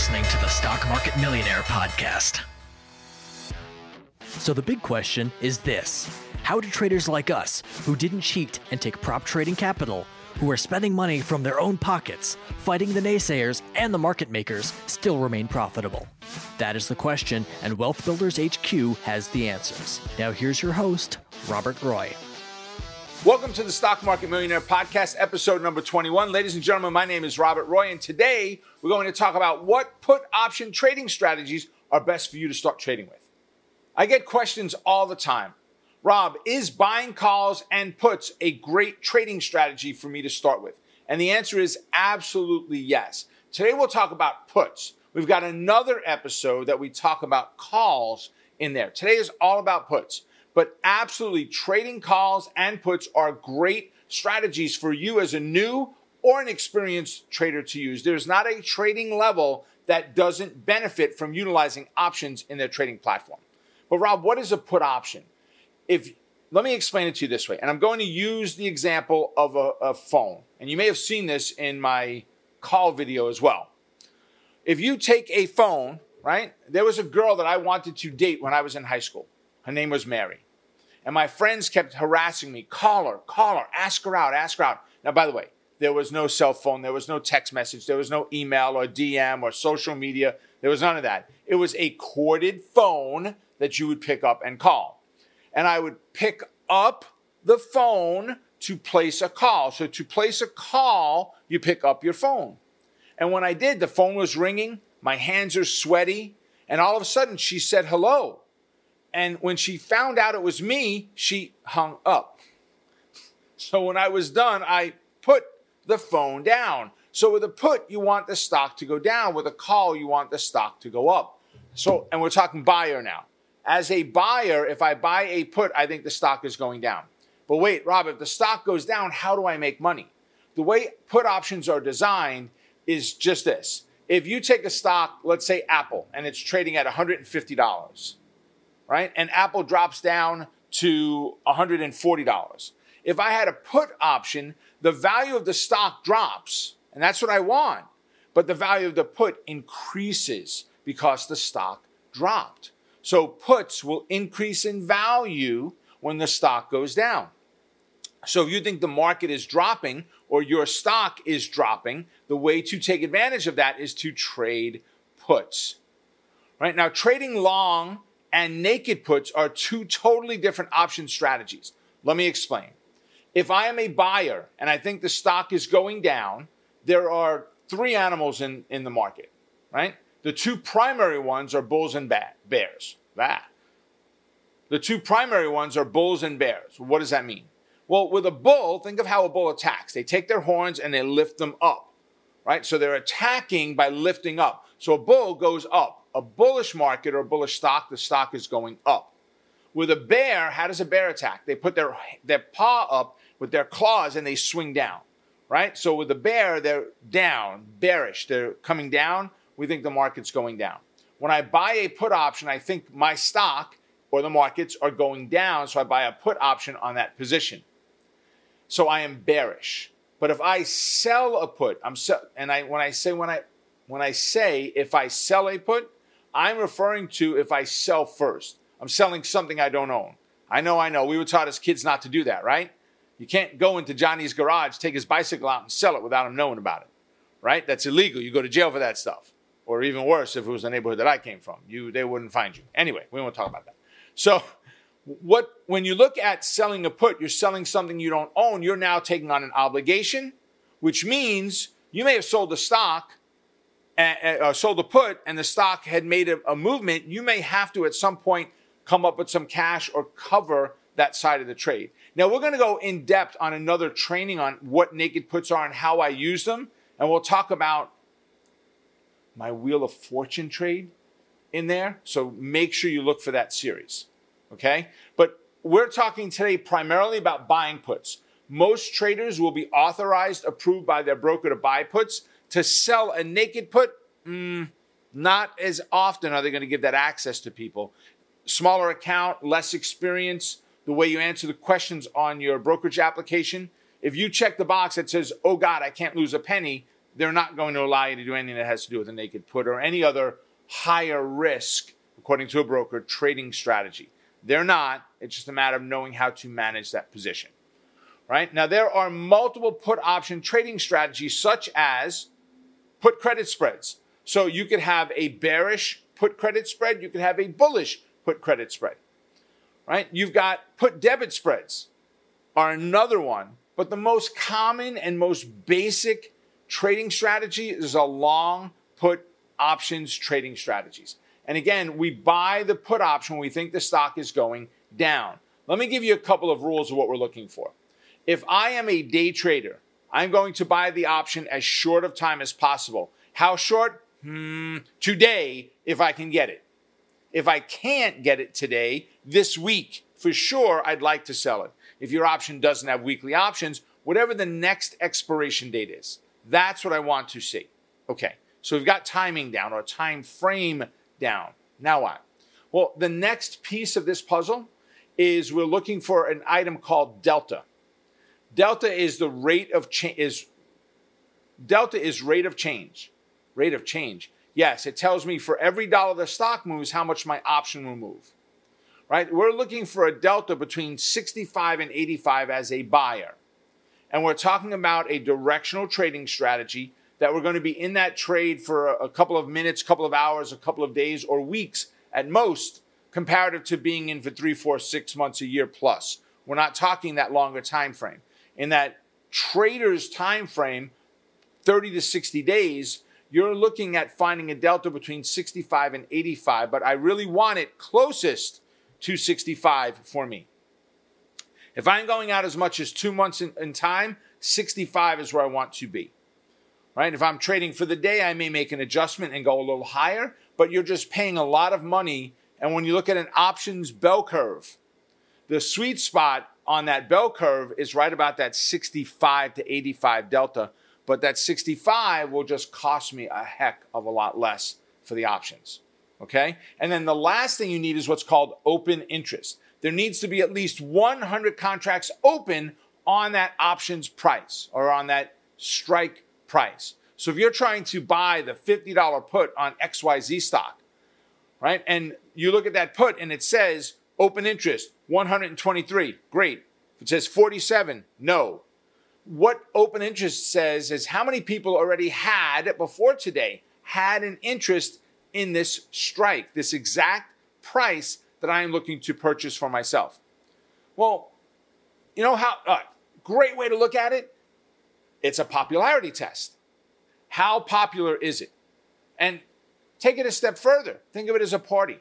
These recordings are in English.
listening to the Stock Market Millionaire Podcast. So, the big question is this How do traders like us, who didn't cheat and take prop trading capital, who are spending money from their own pockets, fighting the naysayers and the market makers, still remain profitable? That is the question, and Wealth Builders HQ has the answers. Now, here's your host, Robert Roy. Welcome to the Stock Market Millionaire Podcast, episode number 21. Ladies and gentlemen, my name is Robert Roy, and today we're going to talk about what put option trading strategies are best for you to start trading with. I get questions all the time. Rob, is buying calls and puts a great trading strategy for me to start with? And the answer is absolutely yes. Today we'll talk about puts. We've got another episode that we talk about calls in there. Today is all about puts. But absolutely, trading calls and puts are great strategies for you as a new or an experienced trader to use. There's not a trading level that doesn't benefit from utilizing options in their trading platform. But Rob, what is a put option? If let me explain it to you this way, and I'm going to use the example of a, a phone, and you may have seen this in my call video as well. If you take a phone, right? There was a girl that I wanted to date when I was in high school. Her name was Mary. And my friends kept harassing me call her, call her, ask her out, ask her out. Now, by the way, there was no cell phone, there was no text message, there was no email or DM or social media. There was none of that. It was a corded phone that you would pick up and call. And I would pick up the phone to place a call. So to place a call, you pick up your phone. And when I did, the phone was ringing, my hands are sweaty, and all of a sudden she said hello. And when she found out it was me, she hung up. So when I was done, I put the phone down. So with a put, you want the stock to go down. With a call, you want the stock to go up. So, and we're talking buyer now. As a buyer, if I buy a put, I think the stock is going down. But wait, Rob, if the stock goes down, how do I make money? The way put options are designed is just this. If you take a stock, let's say Apple, and it's trading at $150, right? And Apple drops down to $140. If I had a put option, the value of the stock drops, and that's what I want. But the value of the put increases because the stock dropped. So puts will increase in value when the stock goes down. So if you think the market is dropping or your stock is dropping, the way to take advantage of that is to trade puts. Right? Now trading long and naked puts are two totally different option strategies. Let me explain. If I am a buyer and I think the stock is going down, there are three animals in, in the market, right? The two primary ones are bulls and bears. That. The two primary ones are bulls and bears. What does that mean? Well, with a bull, think of how a bull attacks. They take their horns and they lift them up, right? So they're attacking by lifting up. So a bull goes up a bullish market or a bullish stock, the stock is going up. With a bear, how does a bear attack? They put their, their paw up with their claws and they swing down, right? So with the bear, they're down, bearish. They're coming down. We think the market's going down. When I buy a put option, I think my stock or the markets are going down. So I buy a put option on that position. So I am bearish. But if I sell a put, I'm sell, and I when I say when I when I say if I sell a put, I'm referring to if I sell first. I'm selling something I don't own. I know, I know. We were taught as kids not to do that, right? You can't go into Johnny's garage, take his bicycle out, and sell it without him knowing about it, right? That's illegal. You go to jail for that stuff. Or even worse, if it was the neighborhood that I came from, you they wouldn't find you. Anyway, we won't talk about that. So, what when you look at selling a put, you're selling something you don't own. You're now taking on an obligation, which means you may have sold the stock uh, sold a put and the stock had made a, a movement, you may have to at some point come up with some cash or cover that side of the trade. Now we're going to go in depth on another training on what naked puts are and how I use them, and we'll talk about my wheel of fortune trade in there. So make sure you look for that series. Okay? But we're talking today primarily about buying puts. Most traders will be authorized, approved by their broker to buy puts to sell a naked put, mm, not as often are they going to give that access to people. Smaller account, less experience, the way you answer the questions on your brokerage application. If you check the box that says, oh God, I can't lose a penny, they're not going to allow you to do anything that has to do with a naked put or any other higher risk, according to a broker, trading strategy. They're not. It's just a matter of knowing how to manage that position. Right? Now, there are multiple put option trading strategies, such as put credit spreads. So you could have a bearish put credit spread, you could have a bullish put credit spread. Right? You've got put debit spreads are another one, but the most common and most basic trading strategy is a long put options trading strategies. And again, we buy the put option when we think the stock is going down. Let me give you a couple of rules of what we're looking for. If I am a day trader, I'm going to buy the option as short of time as possible. How short? Hmm, today, if I can get it. If I can't get it today, this week, for sure, I'd like to sell it. If your option doesn't have weekly options, whatever the next expiration date is, that's what I want to see. Okay, so we've got timing down or time frame down. Now what? Well, the next piece of this puzzle is we're looking for an item called delta. Delta is the rate of change is delta is rate of change. Rate of change. Yes, it tells me for every dollar the stock moves, how much my option will move. Right? We're looking for a delta between 65 and 85 as a buyer. And we're talking about a directional trading strategy that we're going to be in that trade for a couple of minutes, couple of hours, a couple of days, or weeks at most, comparative to being in for three, four, six months, a year plus. We're not talking that longer time frame. In that trader's time frame, 30 to 60 days, you're looking at finding a delta between 65 and 85, but I really want it closest to 65 for me. If I'm going out as much as two months in, in time, 65 is where I want to be right? If I'm trading for the day, I may make an adjustment and go a little higher, but you're just paying a lot of money. And when you look at an options bell curve, the sweet spot on that bell curve is right about that 65 to 85 delta. But that 65 will just cost me a heck of a lot less for the options. Okay? And then the last thing you need is what's called open interest. There needs to be at least 100 contracts open on that options price or on that strike price. So if you're trying to buy the $50 put on XYZ stock, right? And you look at that put and it says open interest 123, great. If it says 47, no. What open interest says is how many people already had before today had an interest in this strike, this exact price that I am looking to purchase for myself. Well, you know how, uh, great way to look at it it's a popularity test. How popular is it? And take it a step further. Think of it as a party.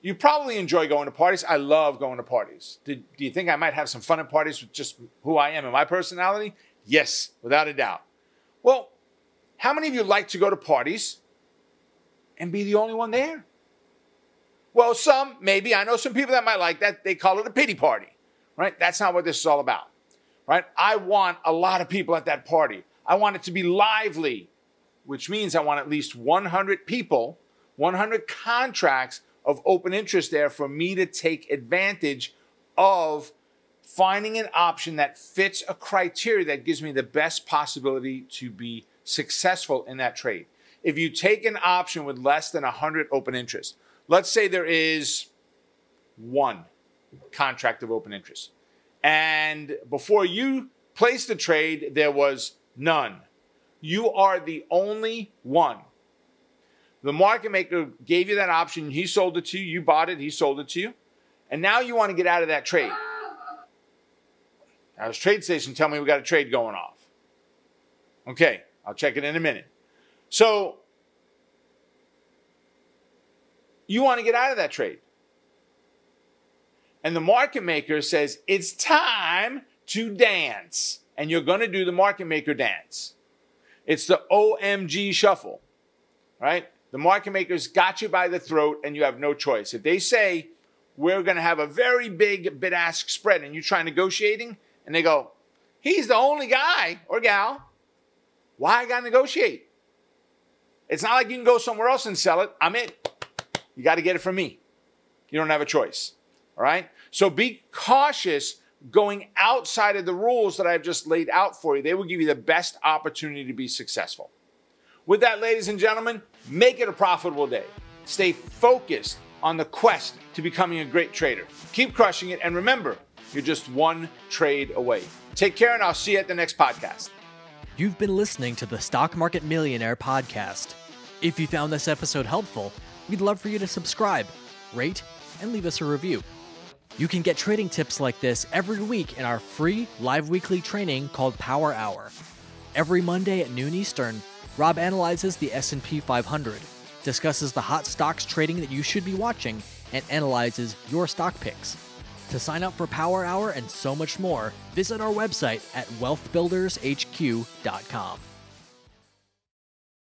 You probably enjoy going to parties. I love going to parties. Do, do you think I might have some fun at parties with just who I am and my personality? Yes, without a doubt. Well, how many of you like to go to parties and be the only one there? Well, some, maybe. I know some people that might like that. They call it a pity party, right? That's not what this is all about right? I want a lot of people at that party. I want it to be lively, which means I want at least 100 people, 100 contracts of open interest there for me to take advantage of finding an option that fits a criteria that gives me the best possibility to be successful in that trade. If you take an option with less than 100 open interest, let's say there is one contract of open interest. And before you place the trade, there was none. You are the only one. The market maker gave you that option. He sold it to you. You bought it. He sold it to you. And now you want to get out of that trade. Now, this TradeStation tell me we got a trade going off. Okay, I'll check it in a minute. So, you want to get out of that trade. And the market maker says, it's time to dance. And you're going to do the market maker dance. It's the OMG shuffle, right? The market makers got you by the throat and you have no choice. If they say, we're going to have a very big bid ask spread and you try negotiating, and they go, he's the only guy or gal. Why I got to negotiate? It's not like you can go somewhere else and sell it. I'm it. You got to get it from me. You don't have a choice. All right? So be cautious going outside of the rules that I've just laid out for you, they will give you the best opportunity to be successful. With that, ladies and gentlemen, make it a profitable day. Stay focused on the quest to becoming a great trader. Keep crushing it, and remember, you're just one trade away. Take care, and I'll see you at the next podcast. You've been listening to the Stock Market Millionaire podcast. If you found this episode helpful, we'd love for you to subscribe, rate, and leave us a review. You can get trading tips like this every week in our free live weekly training called Power Hour. Every Monday at noon Eastern, Rob analyzes the S&P 500, discusses the hot stocks trading that you should be watching, and analyzes your stock picks. To sign up for Power Hour and so much more, visit our website at wealthbuildershq.com.